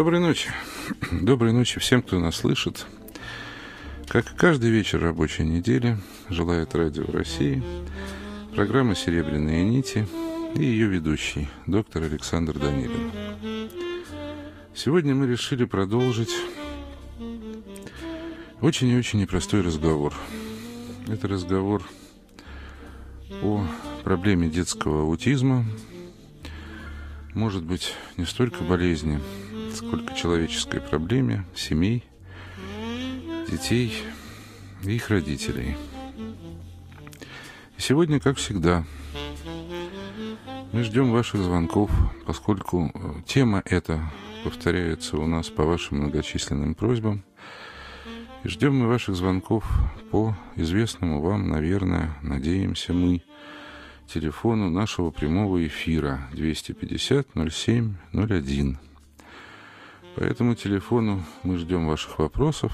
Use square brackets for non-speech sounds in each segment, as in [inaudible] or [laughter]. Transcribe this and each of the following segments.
Доброй ночи. [clears throat] Доброй ночи всем, кто нас слышит. Как каждый вечер рабочей недели, желает Радио России, программа «Серебряные нити» и ее ведущий, доктор Александр Данилин. Сегодня мы решили продолжить очень и очень непростой разговор. Это разговор о проблеме детского аутизма, может быть, не столько болезни, сколько человеческой проблеме семей, детей и их родителей. И сегодня, как всегда, мы ждем ваших звонков, поскольку э, тема эта повторяется у нас по вашим многочисленным просьбам. И ждем мы ваших звонков по известному вам, наверное, надеемся мы, телефону нашего прямого эфира 250 07 01. По этому телефону мы ждем ваших вопросов,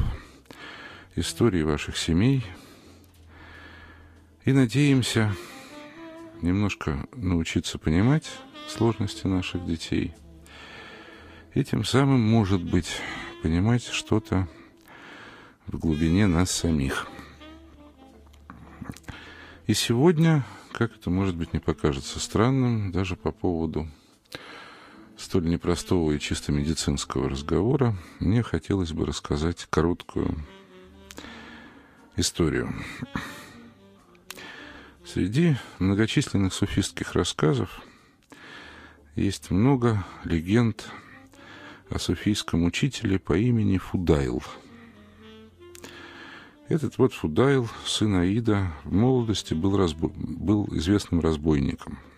истории ваших семей и надеемся немножко научиться понимать сложности наших детей и тем самым, может быть, понимать что-то в глубине нас самих. И сегодня, как это, может быть, не покажется странным, даже по поводу столь непростого и чисто медицинского разговора, мне хотелось бы рассказать короткую историю. Среди многочисленных суфистских рассказов есть много легенд о суфийском учителе по имени Фудайл. Этот вот Фудайл, сын Аида, в молодости был, разбо... был известным разбойником –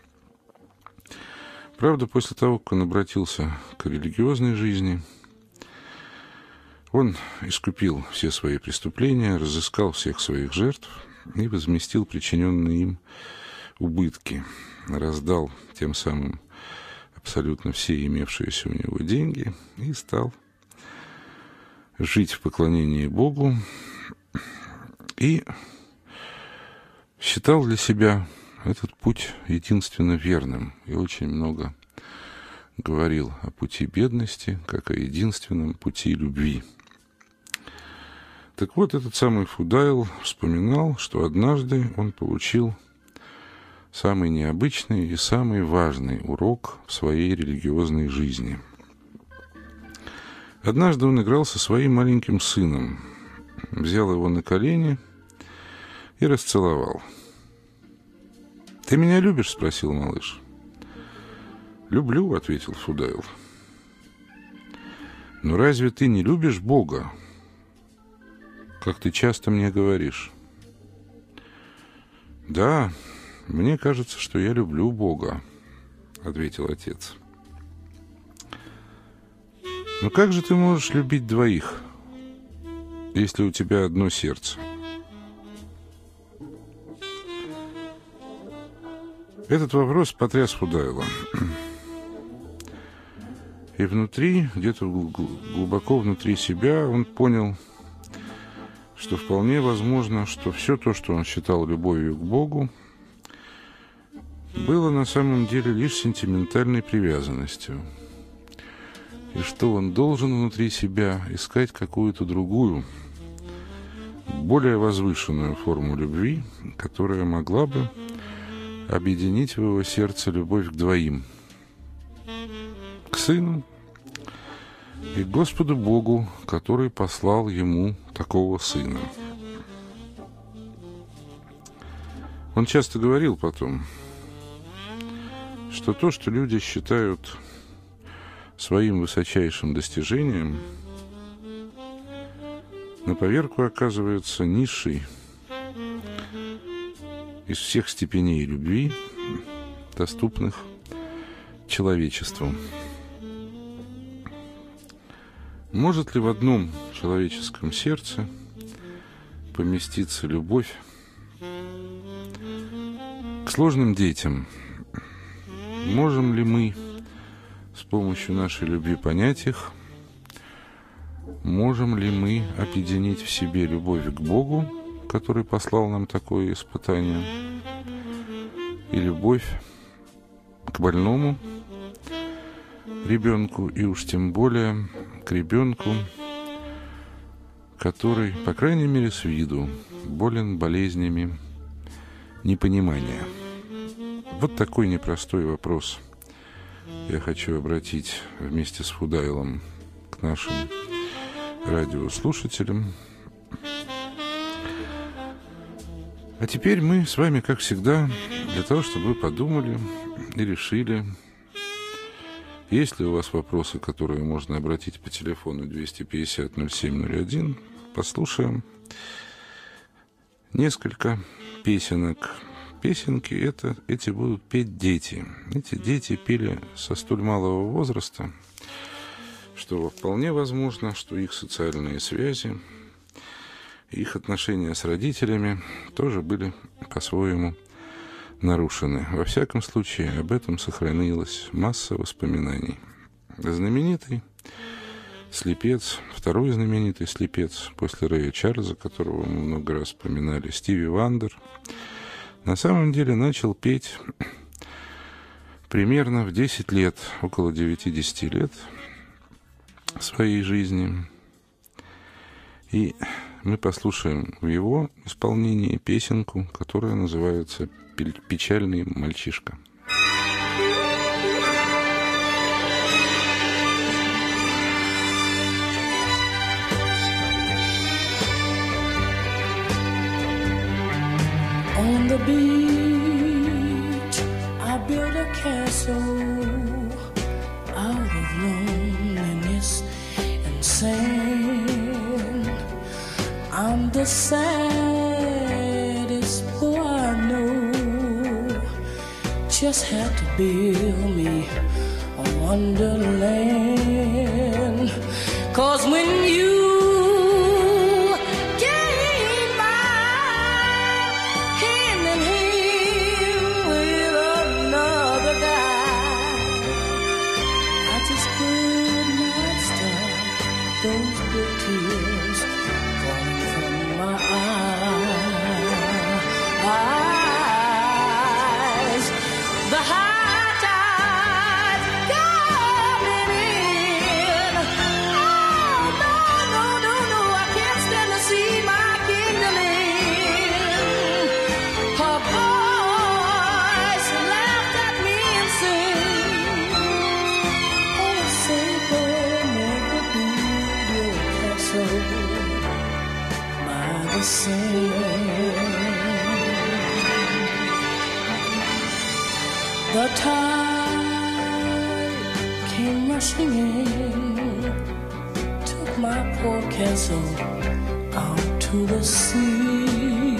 Правда, после того, как он обратился к религиозной жизни, он искупил все свои преступления, разыскал всех своих жертв и возместил причиненные им убытки, раздал тем самым абсолютно все имевшиеся у него деньги и стал жить в поклонении Богу. И считал для себя этот путь единственно верным и очень много говорил о пути бедности, как о единственном пути любви. Так вот, этот самый Фудайл вспоминал, что однажды он получил самый необычный и самый важный урок в своей религиозной жизни. Однажды он играл со своим маленьким сыном, взял его на колени и расцеловал – «Ты меня любишь?» — спросил малыш. «Люблю», — ответил Фудайл. «Но разве ты не любишь Бога, как ты часто мне говоришь?» «Да, мне кажется, что я люблю Бога», — ответил отец. «Но как же ты можешь любить двоих, если у тебя одно сердце?» Этот вопрос потряс Фудайла. И внутри, где-то глубоко внутри себя, он понял, что вполне возможно, что все то, что он считал любовью к Богу, было на самом деле лишь сентиментальной привязанностью. И что он должен внутри себя искать какую-то другую, более возвышенную форму любви, которая могла бы объединить в его сердце любовь к двоим. К Сыну и Господу Богу, который послал ему такого Сына. Он часто говорил потом, что то, что люди считают своим высочайшим достижением, на поверку оказывается низшей из всех степеней любви, доступных человечеству. Может ли в одном человеческом сердце поместиться любовь к сложным детям? Можем ли мы с помощью нашей любви понять их? Можем ли мы объединить в себе любовь к Богу который послал нам такое испытание, и любовь к больному ребенку, и уж тем более к ребенку, который, по крайней мере, с виду болен болезнями непонимания. Вот такой непростой вопрос я хочу обратить вместе с Фудайлом к нашим радиослушателям. А теперь мы с вами, как всегда, для того, чтобы вы подумали и решили, есть ли у вас вопросы, которые можно обратить по телефону 250-0701, послушаем несколько песенок. Песенки это, эти будут петь дети. Эти дети пели со столь малого возраста, что вполне возможно, что их социальные связи, их отношения с родителями тоже были по-своему нарушены. Во всяком случае, об этом сохранилась масса воспоминаний. Знаменитый слепец, второй знаменитый слепец после Рэя Чарльза, которого мы много раз вспоминали, Стиви Вандер, на самом деле начал петь примерно в 10 лет, около 9-10 лет своей жизни. И мы послушаем в его исполнении песенку, которая называется «Печальный мальчишка». On the beach, I built a castle out of loneliness and sand. The saddest boy I know. Just had to build me a wonderland. Cause when you to the sea.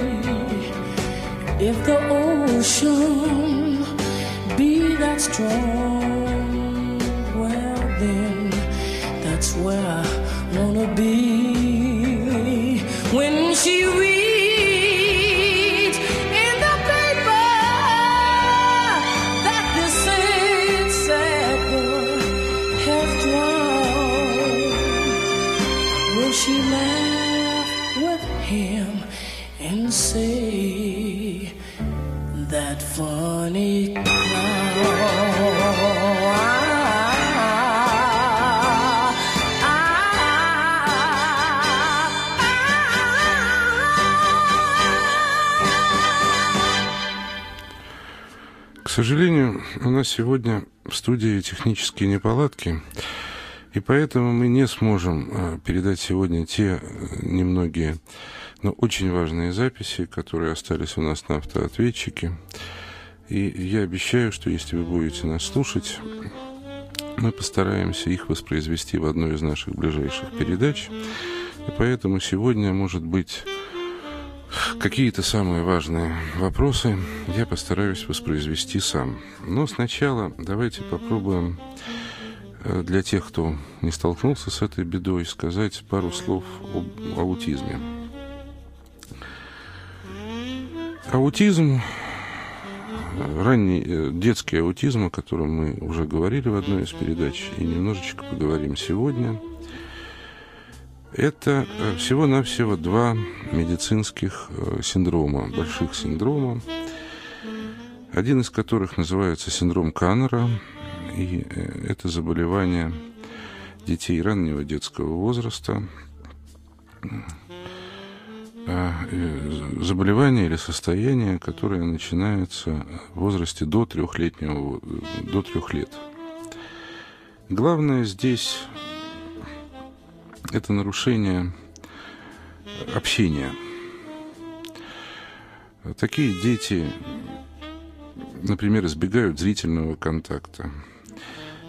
If the ocean be that strong, well then that's where I сожалению, у нас сегодня в студии технические неполадки, и поэтому мы не сможем э, передать сегодня те э, немногие, но очень важные записи, которые остались у нас на автоответчике. И я обещаю, что если вы будете нас слушать, мы постараемся их воспроизвести в одной из наших ближайших передач. И поэтому сегодня, может быть, какие-то самые важные вопросы я постараюсь воспроизвести сам. Но сначала давайте попробуем э, для тех, кто не столкнулся с этой бедой, сказать пару слов об аутизме. Аутизм, э, ранний э, детский аутизм, о котором мы уже говорили в одной из передач и немножечко поговорим сегодня, это э, всего-навсего два медицинских э, синдрома, больших синдрома, один из которых называется синдром Каннера, и э, это заболевание детей раннего детского возраста а, заболевание или состояние, которое начинается в возрасте до трехлетнего, до трех лет. Главное здесь это нарушение общения. Такие дети, например, избегают зрительного контакта,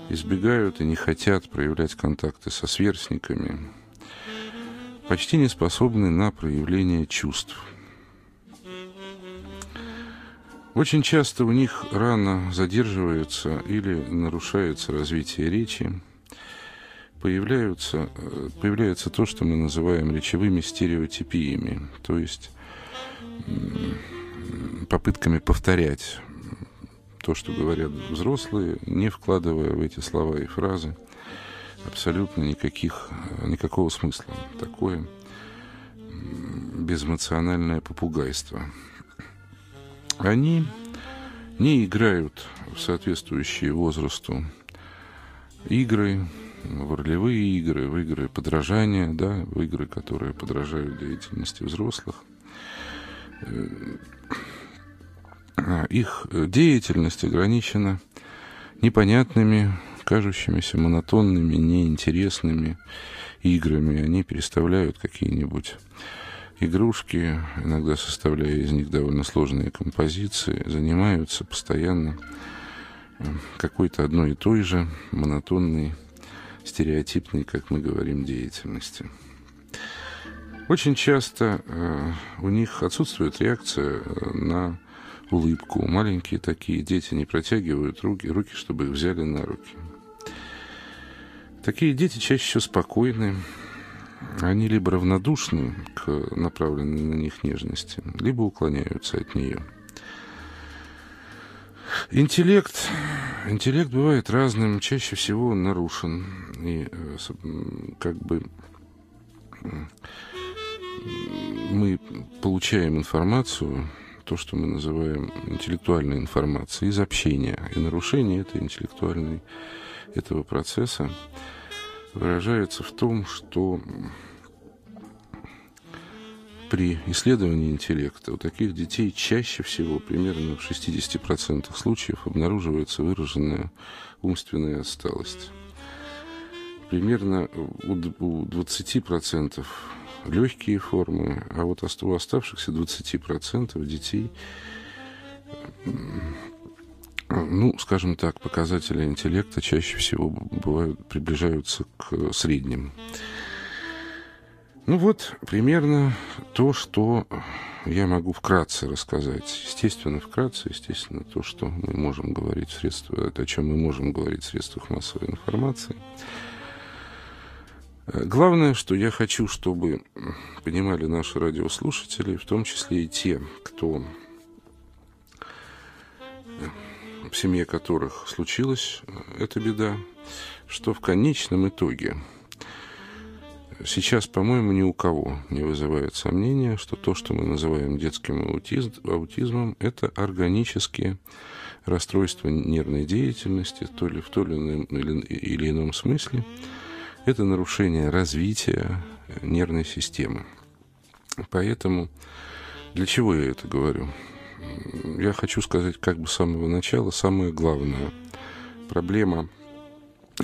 избегают и не хотят проявлять контакты со сверстниками, почти не способны на проявление чувств. Очень часто у них рано задерживается или нарушается развитие речи, появляются, э, появляется то, что мы называем речевыми стереотипиями, то есть попытками повторять то, что говорят взрослые, не вкладывая в эти слова и фразы абсолютно никаких, никакого смысла. Такое безэмоциональное попугайство. Они не играют в соответствующие возрасту игры, в ролевые игры, в игры подражания, да, в игры, которые подражают деятельности взрослых. Э, их деятельность ограничена непонятными, кажущимися монотонными, неинтересными играми. Они переставляют какие-нибудь игрушки, иногда составляя из них довольно сложные композиции, занимаются постоянно э, какой-то одной и той же монотонной, стереотипной, как мы говорим, деятельности. Очень часто э, у них отсутствует реакция э, на улыбку. Маленькие такие дети не протягивают руки, руки, чтобы их взяли на руки. Такие дети чаще всего спокойны, они либо равнодушны к направленной на них нежности, либо уклоняются от нее. Интеллект, интеллект бывает разным, чаще всего он нарушен. И э, как бы мы получаем информацию, то, что мы называем интеллектуальной информацией, из общения. И нарушение этой интеллектуальной, этого процесса выражается в том, что при исследовании интеллекта у таких детей чаще всего, примерно в 60% случаев, обнаруживается выраженная умственная отсталость. Примерно у 20% легкие формы, а вот у оставшихся 20% детей ну, скажем так, показатели интеллекта чаще всего бывают, приближаются к средним. Ну вот, примерно то, что я могу вкратце рассказать. Естественно, вкратце, естественно, то, что мы можем говорить в средствах, о чем мы можем говорить в средствах массовой информации. Главное, что я хочу, чтобы понимали наши радиослушатели, в том числе и те, кто в семье которых случилась э, эта беда, что в конечном итоге сейчас, по-моему, ни у кого не вызывает сомнения, что то, что мы называем детским аутизм, аутизмом, это органические расстройства нервной деятельности, то ли в том или, или ином смысле. Это нарушение развития нервной системы. Поэтому для чего я это говорю? я хочу сказать как бы с самого начала самое главное. Проблема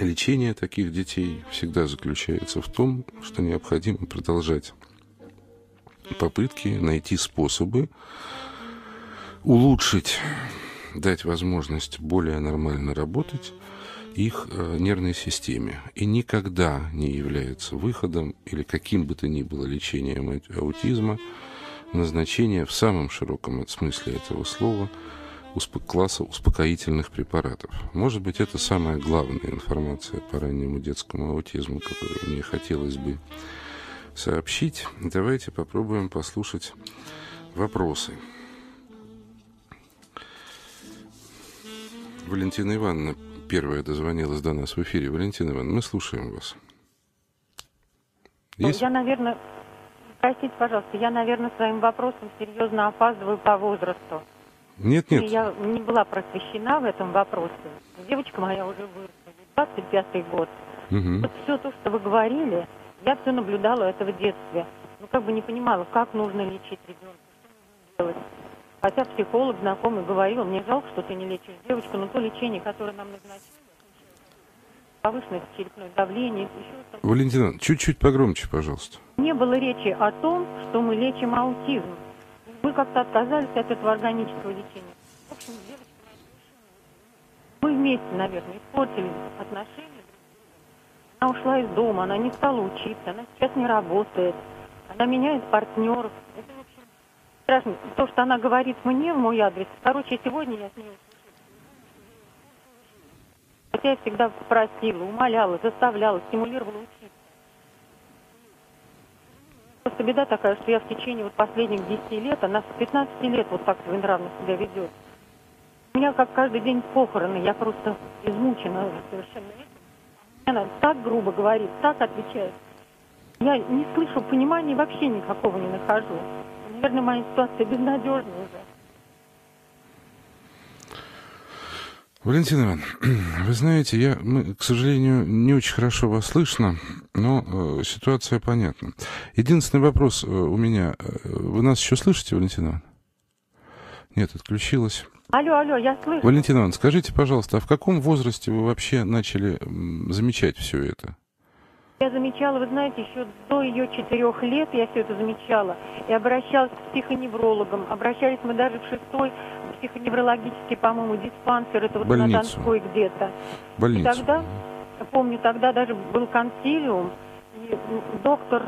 лечения таких детей всегда заключается в том, что необходимо продолжать попытки найти способы улучшить, дать возможность более нормально работать их э, нервной системе. И никогда не является выходом или каким бы то ни было лечением аутизма – назначение в самом широком смысле этого слова класса успокоительных препаратов. Может быть, это самая главная информация по раннему детскому аутизму, которую мне хотелось бы сообщить. Давайте попробуем послушать вопросы. Валентина Ивановна первая дозвонилась до нас в эфире. Валентина Ивановна, мы слушаем вас. Есть? Я, наверное, Простите, пожалуйста, я, наверное, своим вопросом серьезно опаздываю по возрасту. Нет, нет. Я не была просвещена в этом вопросе. Девочка моя уже выросла, 25-й год. Мгм. Вот все то, что вы говорили, я все наблюдала это в детстве. Ну, как бы не понимала, как нужно лечить ребенка, что нужно делать. Хотя психолог знакомый говорил, мне жалко, что ты не лечишь девочку, но то лечение, которое нам назначили, повышенное черепное давление, еще что-то. Валентин Иванович, чуть-чуть погромче, пожалуйста. Не было речи о том, что мы лечим аутизм. Как-то отказались от этого органического лечения. В общем, девочка мы вместе, наверное, испортили отношения. Она ушла из дома, она не стала учиться, она сейчас не работает, она меняет партнеров. Это, в общем, страшно. То, что она говорит мне в мой адрес, короче, сегодня я с ней Хотя я всегда просила, умоляла, заставляла, стимулировала учиться. Просто беда такая, что я в течение вот последних 10 лет, она с 15 лет вот так своенравно себя ведет. У меня как каждый день похороны, я просто измучена совершенно. Она так грубо говорит, так отвечает. Я не слышу понимания, вообще никакого не нахожу. Наверное, моя ситуация безнадежна уже. Валентин Иван, [clears throat] вы знаете, я, мы, к сожалению, не очень хорошо вас слышно, но э, ситуация понятна. Единственный вопрос э, у меня. э, Вы нас еще слышите, Валентин Иван? Нет, отключилась. Алло, алло, я слышу. Валентин Иван, скажите, пожалуйста, а в каком возрасте вы вообще начали замечать все это? Я замечала, вы знаете, еще до ее четырех лет я все это замечала. И обращалась к психоневрологам. Обращались мы даже в шестой психоневрологический, по-моему, диспансер. Это вот на Больницу. Донской где-то. И Больницу. тогда, я помню, тогда даже был консилиум, и доктор,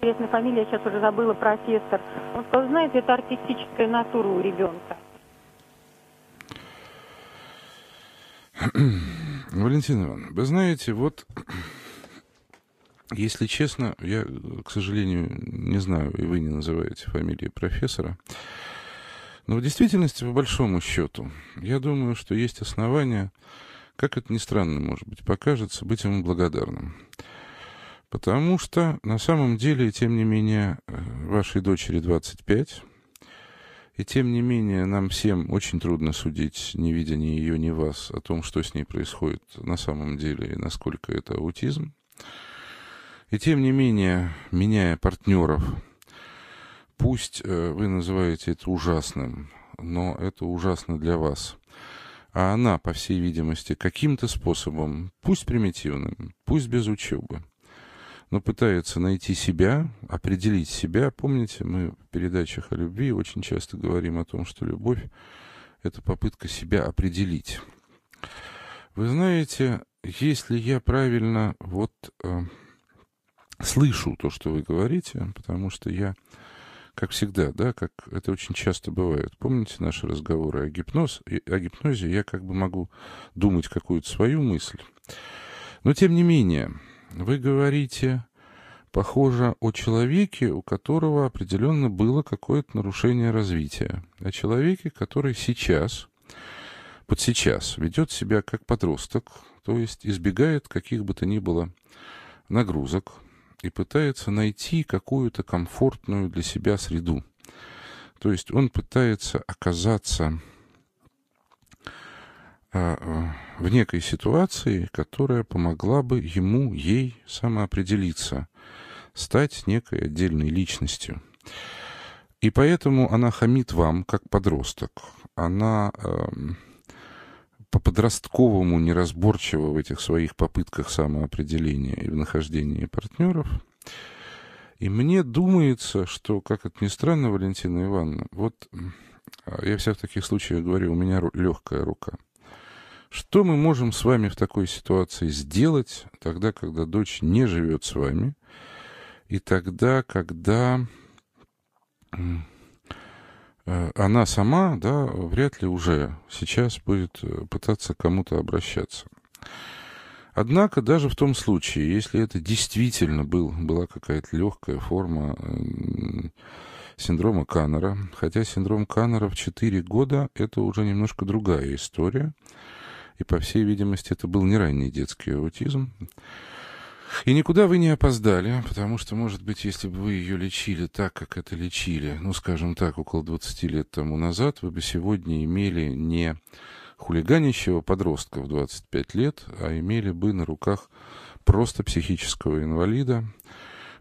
интересная фамилия, я сейчас уже забыла, профессор, он сказал, знаете, это артистическая натура у ребенка. [clears throat] Валентин Иванович, вы знаете, вот, если честно, я, к сожалению, не знаю, и вы не называете фамилии профессора, но в действительности, по большому счету, я думаю, что есть основания, как это ни странно, может быть, покажется, быть ему благодарным. Потому что, на самом деле, тем не менее, э, вашей дочери 25, и тем не менее, нам всем очень трудно судить, не видя ни ее, ни вас, о том, что с ней происходит на самом деле и насколько это аутизм. И тем не менее, меняя партнеров, пусть э, вы называете это ужасным, но это ужасно для вас. А она, по всей видимости, каким-то способом, пусть примитивным, пусть без учебы, но пытается найти себя, определить себя. Помните, мы в передачах о любви очень часто говорим о том, что любовь — это попытка себя определить. Вы знаете, если я правильно вот э, слышу то, что вы говорите, потому что я, как всегда, да, как это очень часто бывает. Помните наши разговоры о, гипноз, о гипнозе? Я как бы могу думать какую-то свою мысль. Но тем не менее, вы говорите, похоже, о человеке, у которого определенно было какое-то нарушение развития. О человеке, который сейчас, вот сейчас, ведет себя как подросток, то есть избегает каких бы то ни было нагрузок и пытается найти какую-то комфортную для себя среду. То есть он пытается оказаться а, а, в некой ситуации, которая помогла бы ему, ей самоопределиться, стать некой отдельной личностью. И поэтому она хамит вам, как подросток. Она эм, по-подростковому неразборчива в этих своих попытках самоопределения и в нахождении партнеров. И мне думается, что, как это ни странно, Валентина Ивановна, вот а я всех в таких случаях говорю, у меня легкая рука. Что мы можем с вами в такой ситуации сделать тогда, когда дочь не живет с вами, и тогда, когда она сама, да, вряд ли уже сейчас будет э, пытаться к кому-то обращаться. Однако даже в том случае, если это действительно был, была какая-то легкая форма м, синдрома Каннера, хотя синдром Каннера в 4 года это уже немножко другая история, и, по всей видимости, это был не ранний детский аутизм. И никуда вы не опоздали, потому что, может быть, если бы вы ее лечили так, как это лечили, ну, скажем так, около 20 лет тому назад, вы бы сегодня имели не хулиганящего подростка в 25 лет, а имели бы на руках просто психического инвалида,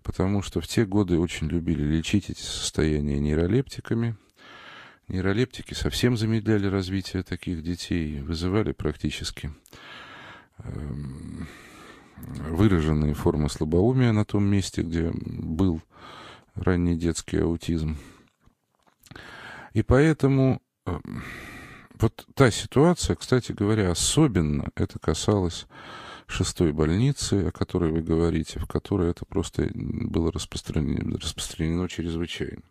потому что в те годы очень любили лечить эти состояния нейролептиками. Нейролептики совсем замедляли развитие таких детей, вызывали практически эм, выраженные формы слабоумия на том месте, где был ранний детский аутизм. И поэтому эм, вот та ситуация, кстати говоря, особенно это касалось шестой больницы, о которой вы говорите, в которой это просто было распространено, распространено чрезвычайно.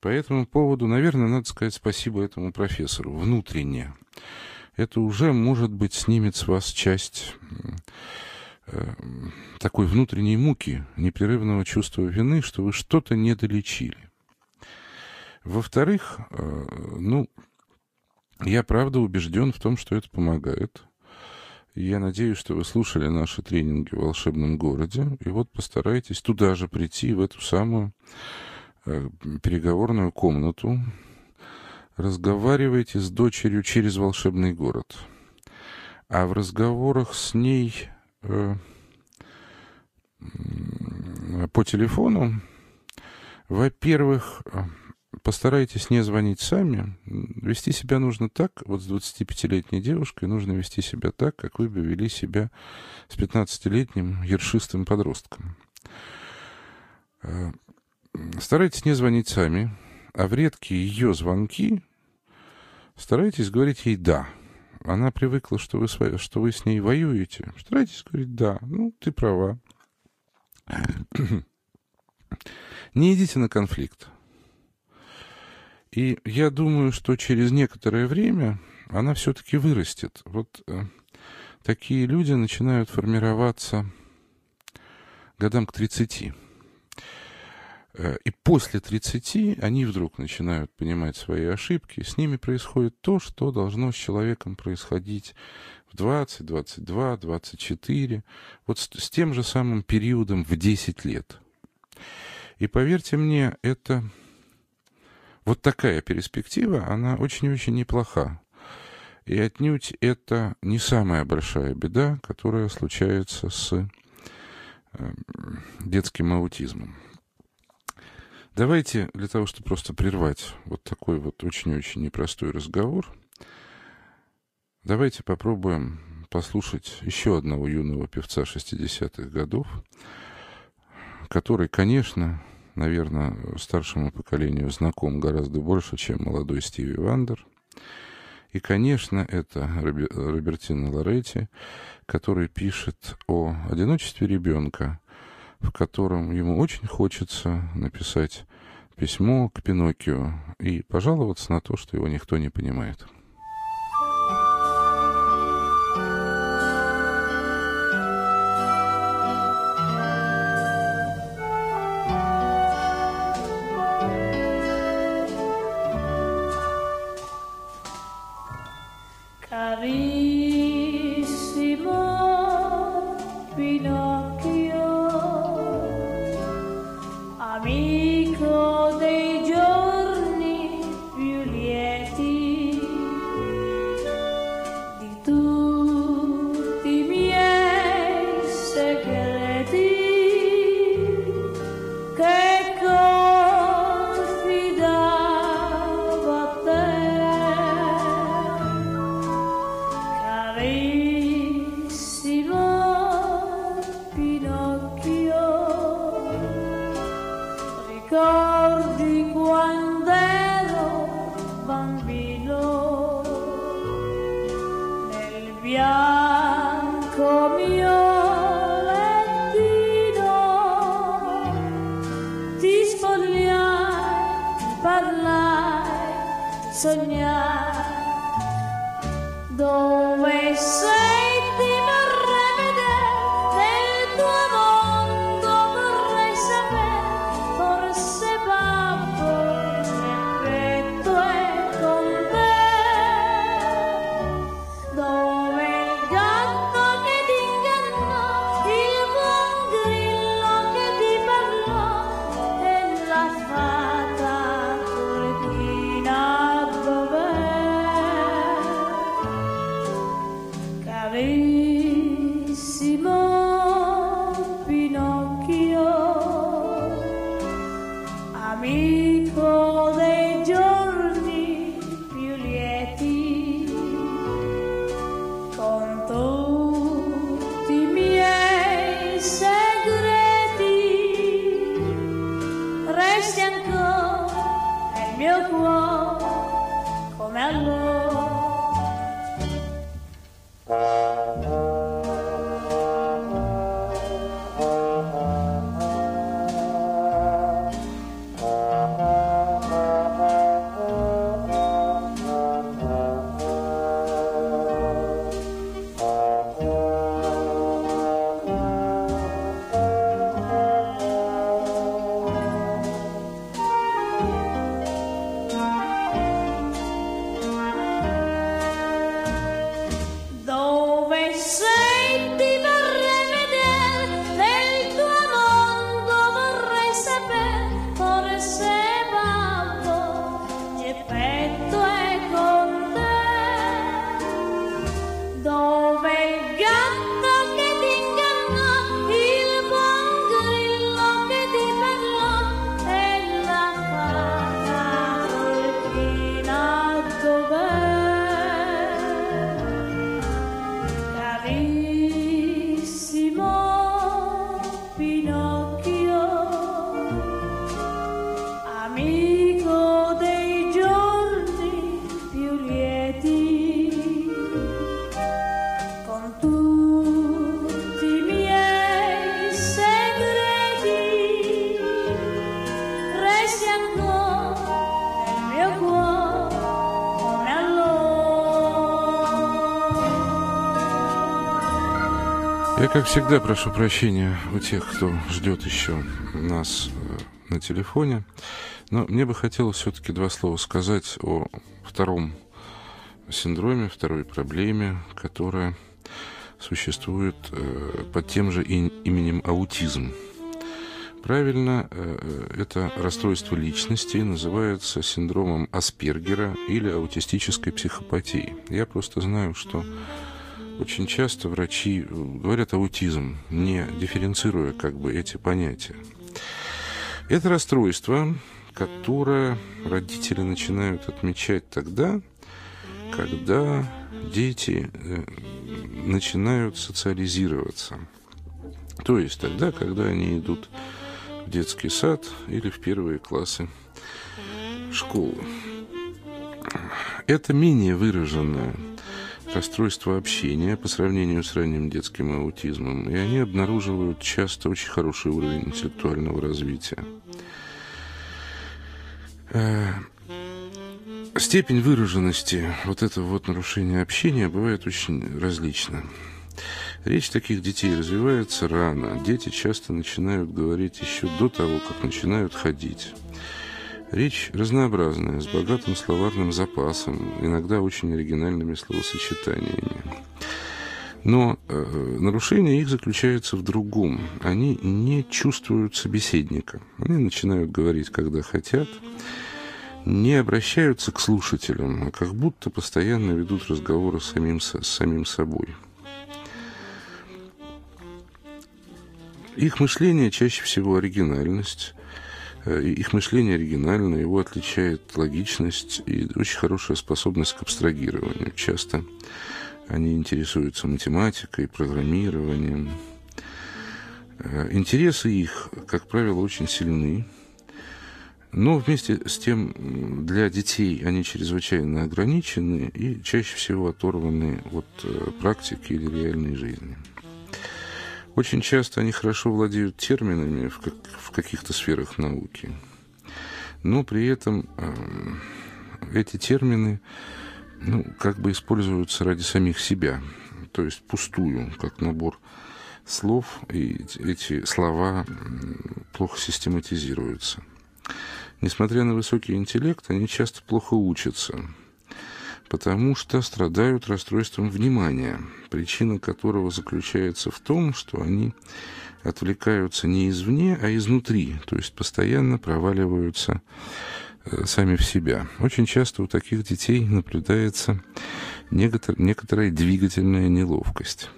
По этому поводу, наверное, надо сказать спасибо этому профессору внутренне. Это уже, может быть, снимет с вас часть э, такой внутренней муки, непрерывного чувства вины, что вы что-то не долечили. Во-вторых, э, ну, я правда убежден в том, что это помогает. Я надеюсь, что вы слушали наши тренинги в волшебном городе, и вот постарайтесь туда же прийти, в эту самую э, переговорную комнату. Разговаривайте с дочерью через волшебный город. А в разговорах с ней по телефону, во-первых, постарайтесь не звонить сами. Вести себя нужно так, вот с 25-летней девушкой нужно вести себя так, как вы бы вели себя с 15-летним ершистым подростком. Э, старайтесь не звонить сами, а в редкие ее звонки старайтесь говорить ей «да». Она привыкла, что вы, что вы с ней воюете. Старайтесь говорить «да, ну, ты права». [clears throat] Не идите на конфликт. И я думаю, что через некоторое время она все-таки вырастет. Вот э, такие люди начинают формироваться годам к 30. Э, и после 30 они вдруг начинают понимать свои ошибки. С ними происходит то, что должно с человеком происходить в 20, 22, 24. Вот с, с тем же самым периодом в 10 лет. И поверьте мне, это вот такая перспектива, она очень-очень неплоха. И отнюдь это не самая большая беда, которая случается с э, детским аутизмом. Давайте, для того, чтобы просто прервать вот такой вот очень-очень непростой разговор, давайте попробуем послушать еще одного юного певца 60-х годов, который, конечно, наверное, старшему поколению знаком гораздо больше, чем молодой Стиви Вандер. И, конечно, это Робертино Лоретти, который пишет о одиночестве ребенка, в котором ему очень хочется написать письмо к Пиноккио и пожаловаться на то, что его никто не понимает. Как всегда, прошу прощения у тех, кто ждет еще нас э, на телефоне. Но мне бы хотелось все-таки два слова сказать о втором синдроме, второй проблеме, которая существует э, под тем же именем аутизм. Правильно, э, это расстройство личности называется синдромом Аспергера или аутистической психопатией. Я просто знаю, что очень часто врачи э, говорят аутизм, не дифференцируя как бы эти понятия. Это расстройство, которое родители начинают отмечать тогда, когда дети э, начинают социализироваться. То есть тогда, когда они идут в детский сад или в первые классы школы. Это менее выраженное расстройство общения по сравнению с ранним детским аутизмом, и они обнаруживают часто очень хороший уровень интеллектуального развития. Э, Степень выраженности вот этого вот нарушения общения бывает очень различна. Речь таких детей развивается рано. Дети часто начинают говорить еще до того, как начинают ходить. Речь разнообразная, с богатым словарным запасом, иногда очень оригинальными словосочетаниями. Но э, нарушение их заключается в другом. Они не чувствуют собеседника. Они начинают говорить, когда хотят, не обращаются к слушателям, а как будто постоянно ведут разговоры с самим, с самим собой. Их мышление чаще всего оригинальность. Э, Их мышление оригинально, его отличает логичность и очень хорошая способность к абстрагированию. Часто они интересуются математикой, программированием. Э, Интересы их, как правило, очень сильны. Но вместе с тем для детей они чрезвычайно ограничены и чаще всего оторваны от э, практики или реальной жизни. Очень часто они хорошо владеют терминами в, как- в каких-то сферах науки, но при этом эм, эти термины ну, как бы используются ради самих себя, то есть пустую, как набор слов, и эти- слова плохо систематизируются. Несмотря на высокий интеллект, они часто плохо учатся, потому что страдают расстройством внимания, причина которого заключается в том, что они отвлекаются не извне, а изнутри, то есть постоянно проваливаются э, сами в себя. Очень часто у таких детей наблюдается некотор- некоторая двигательная неловкость.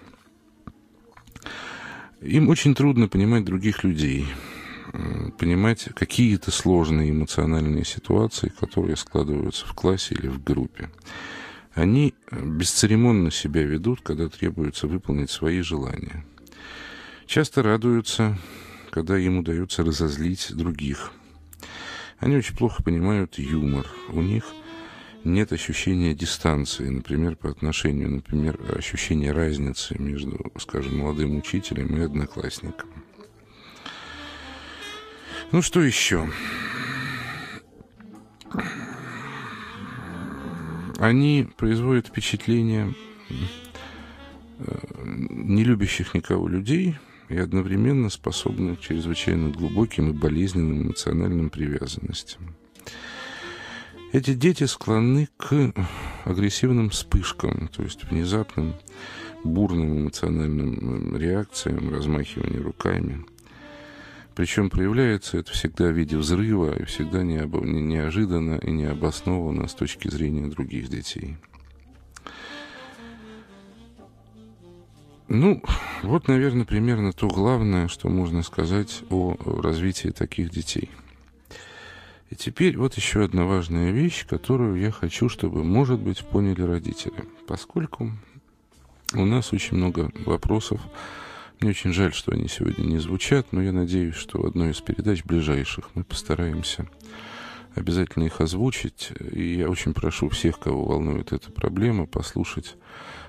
Им очень трудно понимать других людей. М, понимать какие-то сложные эмоциональные ситуации, которые складываются в классе или в группе. Они э, бесцеремонно себя ведут, когда требуется выполнить свои желания. Часто радуются, когда им удается разозлить других. Они очень плохо понимают юмор. У них нет ощущения дистанции, например, по отношению, например, ощущения разницы между, скажем, молодым учителем и одноклассником. Ну что еще? Они производят впечатление э, не любящих никого людей и одновременно способны к чрезвычайно глубоким и болезненным эмоциональным привязанностям. Эти дети склонны к агрессивным вспышкам, то есть внезапным бурным эмоциональным реакциям, размахиванию руками. Причем проявляется это всегда в виде взрыва и всегда неожиданно и необоснованно с точки зрения других детей. Ну, вот, наверное, примерно то главное, что можно сказать о развитии таких детей. И теперь вот еще одна важная вещь, которую я хочу, чтобы, может быть, поняли родители. Поскольку у нас очень много вопросов, мне очень жаль, что они сегодня не звучат, но я надеюсь, что в одной из передач ближайших мы постараемся обязательно их озвучить. И я очень прошу всех, кого волнует эта проблема, послушать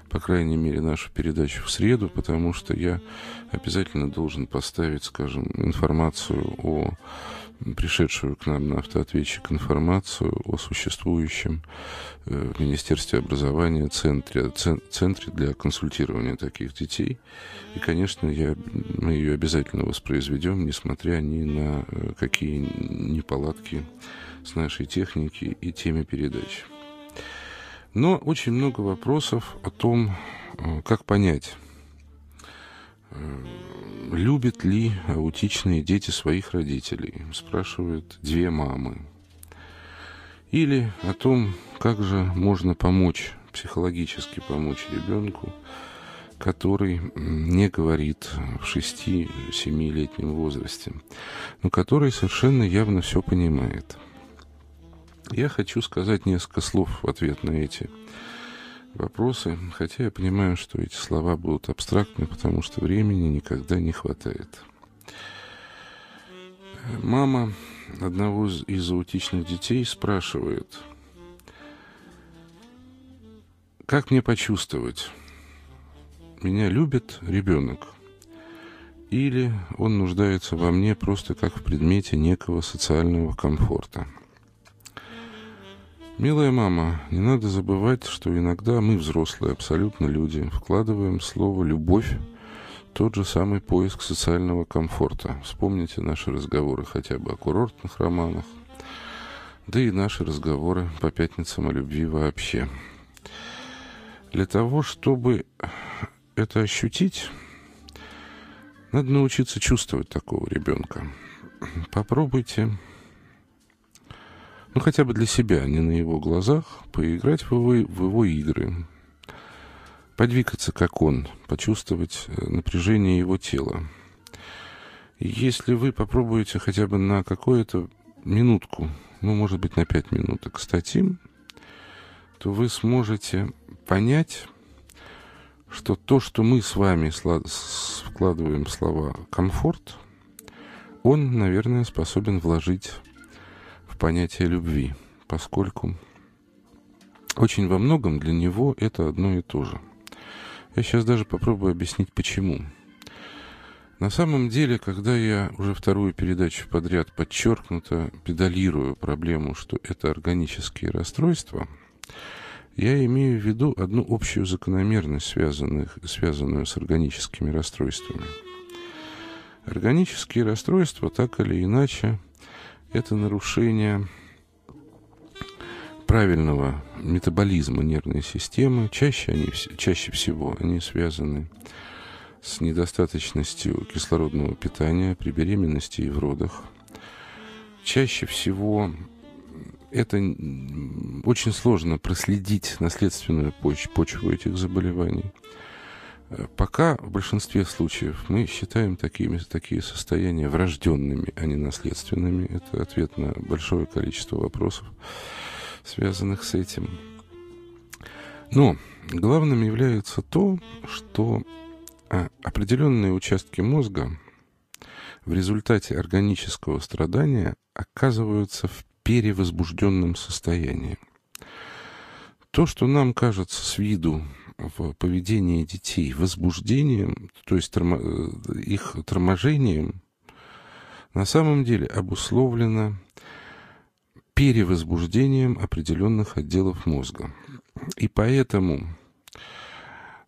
по крайней мере, нашу передачу в среду, потому что я обязательно должен поставить, скажем, информацию о пришедшую к нам на автоответчик информацию о существующем э, в Министерстве образования центре, цен- центре для консультирования таких детей. И, конечно, я, мы ее обязательно воспроизведем, несмотря ни на э, какие неполадки с нашей техники и теме передач. Но очень много вопросов о том, э, как понять, э, любят ли аутичные дети своих родителей, спрашивают две мамы. Или о том, как же можно помочь, психологически помочь ребенку, который не говорит в 6-7-летнем возрасте, но который совершенно явно все понимает – я хочу сказать несколько слов в ответ на эти вопросы, хотя я понимаю, что эти слова будут абстрактны, потому что времени никогда не хватает. Мама одного из аутичных детей спрашивает, как мне почувствовать, меня любит ребенок, или он нуждается во мне просто как в предмете некого социального комфорта – Милая мама, не надо забывать, что иногда мы, взрослые, абсолютно люди, вкладываем слово «любовь» тот же самый поиск социального комфорта. Вспомните наши разговоры хотя бы о курортных романах, да и наши разговоры по пятницам о любви вообще. Для того, чтобы это ощутить, надо научиться чувствовать такого ребенка. Попробуйте ну хотя бы для себя, не на его глазах, поиграть в его, в его игры, подвигаться как он, почувствовать э, напряжение его тела. Если вы попробуете хотя бы на какую-то минутку, ну, может быть, на пять минуток статим, то вы сможете понять, что то, что мы с вами вкладываем слова «комфорт», он, наверное, способен вложить понятие любви, поскольку очень во многом для него это одно и то же. Я сейчас даже попробую объяснить, почему. На самом деле, когда я уже вторую передачу подряд подчеркнуто педалирую проблему, что это органические расстройства, я имею в виду одну общую закономерность, связанных, связанную с органическими расстройствами. Органические расстройства так или иначе это нарушение правильного метаболизма нервной системы. Чаще, они, чаще всего они связаны с недостаточностью кислородного питания при беременности и в родах. Чаще всего это очень сложно проследить наследственную поч почву этих заболеваний. Э, Пока в большинстве случаев мы считаем такими, такие состояния врожденными, а не наследственными. Это ответ на большое количество вопросов, связанных с этим. Но главным является то, что а, определенные участки мозга в результате органического страдания оказываются в перевозбужденном состоянии. То, что нам кажется с виду в поведении детей возбуждением, то есть тормо, э, их торможением, на самом деле обусловлено перевозбуждением определенных отделов мозга. И поэтому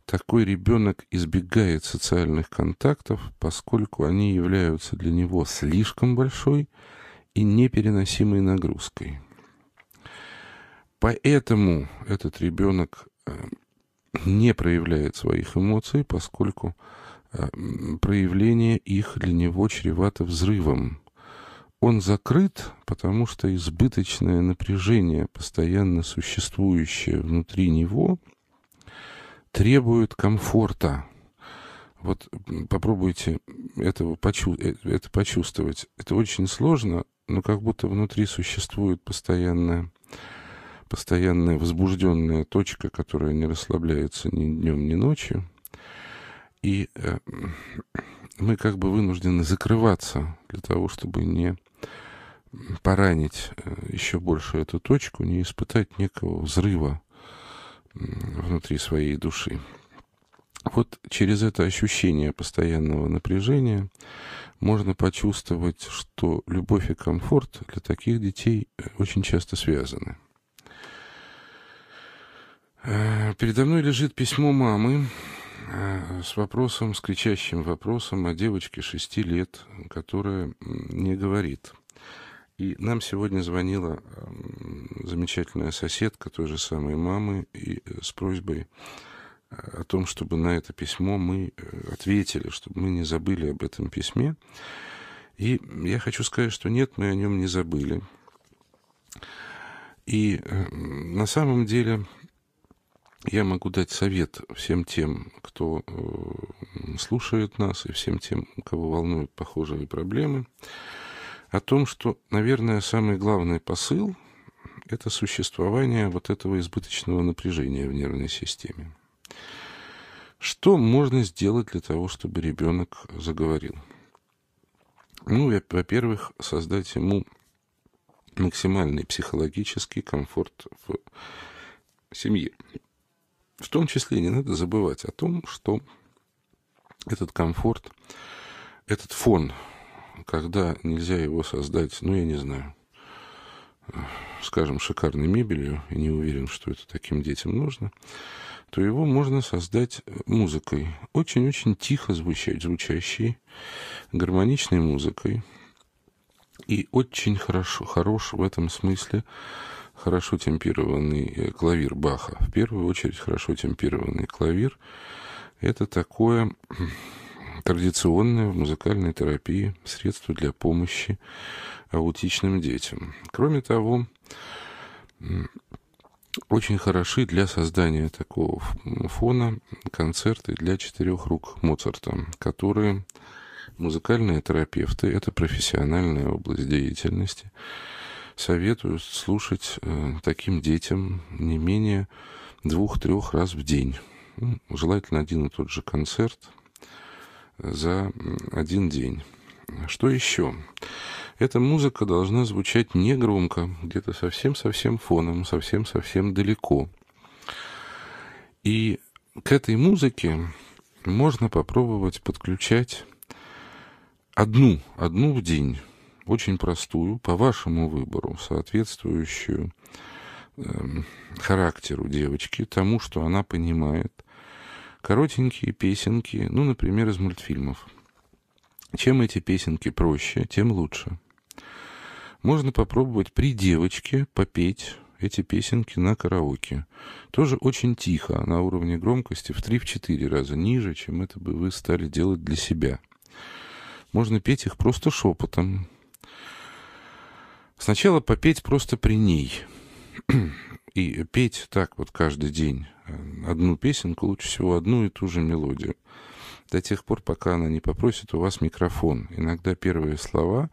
такой ребенок избегает социальных контактов, поскольку они являются для него слишком большой и непереносимой нагрузкой. Поэтому этот ребенок э, не проявляет своих эмоций, поскольку э, проявление их для него чревато взрывом. Он закрыт, потому что избыточное напряжение, постоянно существующее внутри него – требует комфорта. Вот попробуйте этого почу э, это почувствовать. Это очень сложно, но как будто внутри существует постоянная, постоянная возбужденная точка, которая не расслабляется ни днем, ни ночью. И э, мы как бы вынуждены закрываться для того, чтобы не поранить э, еще больше эту точку, не испытать некого взрыва внутри своей души. Вот через это ощущение постоянного напряжения можно почувствовать, что любовь и комфорт для таких детей э, очень часто связаны. Э, передо мной лежит письмо мамы э, с вопросом, с кричащим вопросом о девочке шести лет, которая не говорит – и нам сегодня звонила замечательная соседка той же самой мамы и э, с просьбой э, о том, чтобы на это письмо мы ответили, чтобы мы не забыли об этом письме. И я хочу сказать, что нет, мы о нем не забыли. И на самом деле я могу дать совет всем тем, кто слушает нас, и всем тем, кого волнуют похожие проблемы о том, что, наверное, самый главный посыл – это существование вот этого избыточного напряжения в нервной системе. Что можно сделать для того, чтобы ребенок заговорил? Ну, во-первых, создать ему максимальный психологический комфорт в семье. В том числе не надо забывать о том, что этот комфорт, этот фон когда нельзя его создать, ну, я не знаю, скажем, шикарной мебелью, и не уверен, что это таким детям нужно, то его можно создать музыкой, очень-очень тихо звучать, звучащей, гармоничной музыкой, и очень хорошо, хорош в этом смысле хорошо темпированный э, клавир Баха. В первую очередь хорошо темпированный клавир – это такое [clears throat] традиционное в музыкальной терапии средство для помощи аутичным детям. Кроме того, очень хороши для создания такого фона концерты для четырех рук Моцарта, которые музыкальные терапевты, это профессиональная область деятельности, советуют слушать э, таким детям не менее двух-трех раз в день. Ну, желательно один и тот же концерт – за один день. Что еще? Эта музыка должна звучать не громко, где-то совсем-совсем фоном, совсем-совсем далеко. И к этой музыке можно попробовать подключать одну, одну в день, очень простую, по вашему выбору, соответствующую э, характеру девочки, тому, что она понимает – коротенькие песенки, ну, например, из мультфильмов. Чем эти песенки проще, тем лучше. Можно попробовать при девочке попеть эти песенки на караоке. Тоже очень тихо, на уровне громкости в 3-4 раза ниже, чем это бы вы стали делать для себя. Можно петь их просто шепотом. Сначала попеть просто при ней. [clears throat] И петь так вот каждый день одну песенку, лучше всего одну и ту же мелодию. До тех пор, пока она не попросит у вас микрофон. Иногда первые слова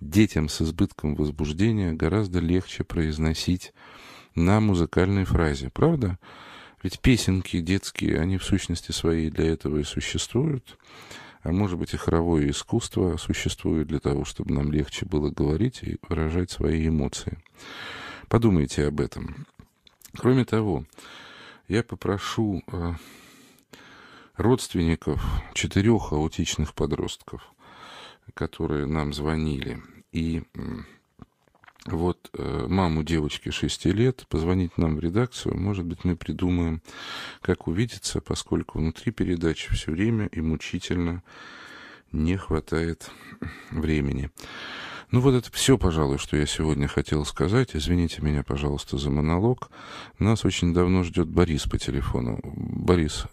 детям с избытком возбуждения гораздо легче произносить на музыкальной фразе. Правда? Ведь песенки детские, они в сущности своей для этого и существуют. А может быть и хоровое искусство существует для того, чтобы нам легче было говорить и выражать свои эмоции. Подумайте об этом. Кроме того, я попрошу э, родственников четырех аутичных подростков, которые нам звонили, и вот э, маму девочки 6 лет позвонить нам в редакцию. Может быть, мы придумаем, как увидеться, поскольку внутри передачи все время и мучительно не хватает времени. Ну вот это все, пожалуй, что я сегодня хотел сказать. Извините меня, пожалуйста, за монолог. Нас очень давно ждет Борис по телефону. Борис,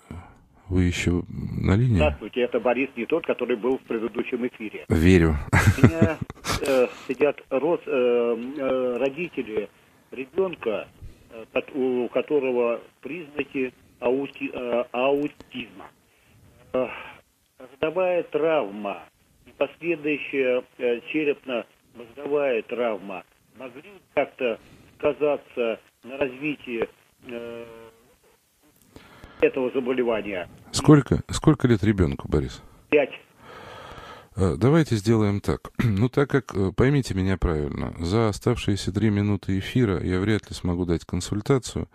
вы еще на линии? Здравствуйте, это Борис, не тот, который был в предыдущем эфире. Верю. Меня э, сидят род, э, э, родители ребенка, э, у которого признаки аути, э, аутизма. Э, родовая травма и последующая э, черепно-мозговая травма могли как-то сказаться на развитии э, этого заболевания. Сколько, сколько лет ребенку, Борис? Пять. Э, давайте сделаем так. [clears throat] Ну, так как, э, поймите меня правильно, за оставшиеся три минуты эфира я вряд ли смогу дать консультацию.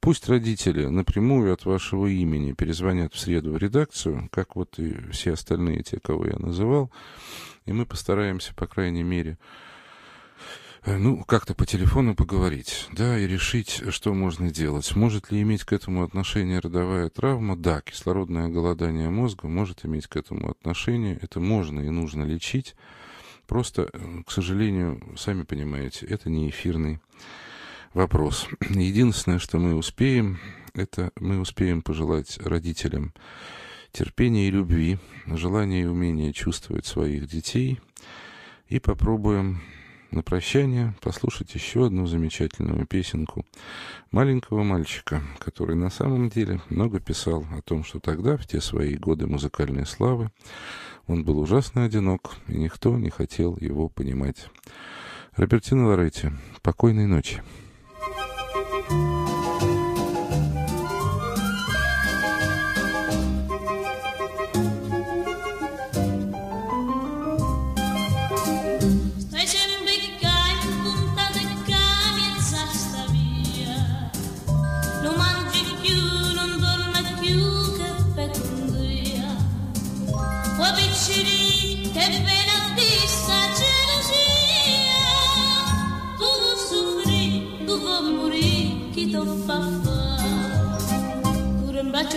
Пусть родители напрямую от вашего имени перезвонят в среду в редакцию, как вот и все остальные те, кого я называл, и мы постараемся, по крайней мере, ну, как-то по телефону поговорить, да, и решить, что можно делать. Может ли иметь к этому отношение родовая травма? Да, кислородное голодание мозга может иметь к этому отношение. Это можно и нужно лечить. Просто, э, к сожалению, сами понимаете, это не эфирный вопрос. [clears throat] Единственное, что мы успеем, это мы успеем пожелать родителям терпения и любви, желания и умения чувствовать своих детей, и попробуем на прощание послушать еще одну замечательную песенку маленького мальчика, который на самом деле много писал о том, что тогда, в те свои годы музыкальной славы, он был ужасно одинок, и никто не хотел его понимать. Робертино Лоретти, покойной ночи. bacio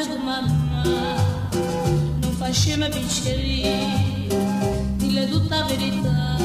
di mamma, non fa scema piccerie, dille tutta verità,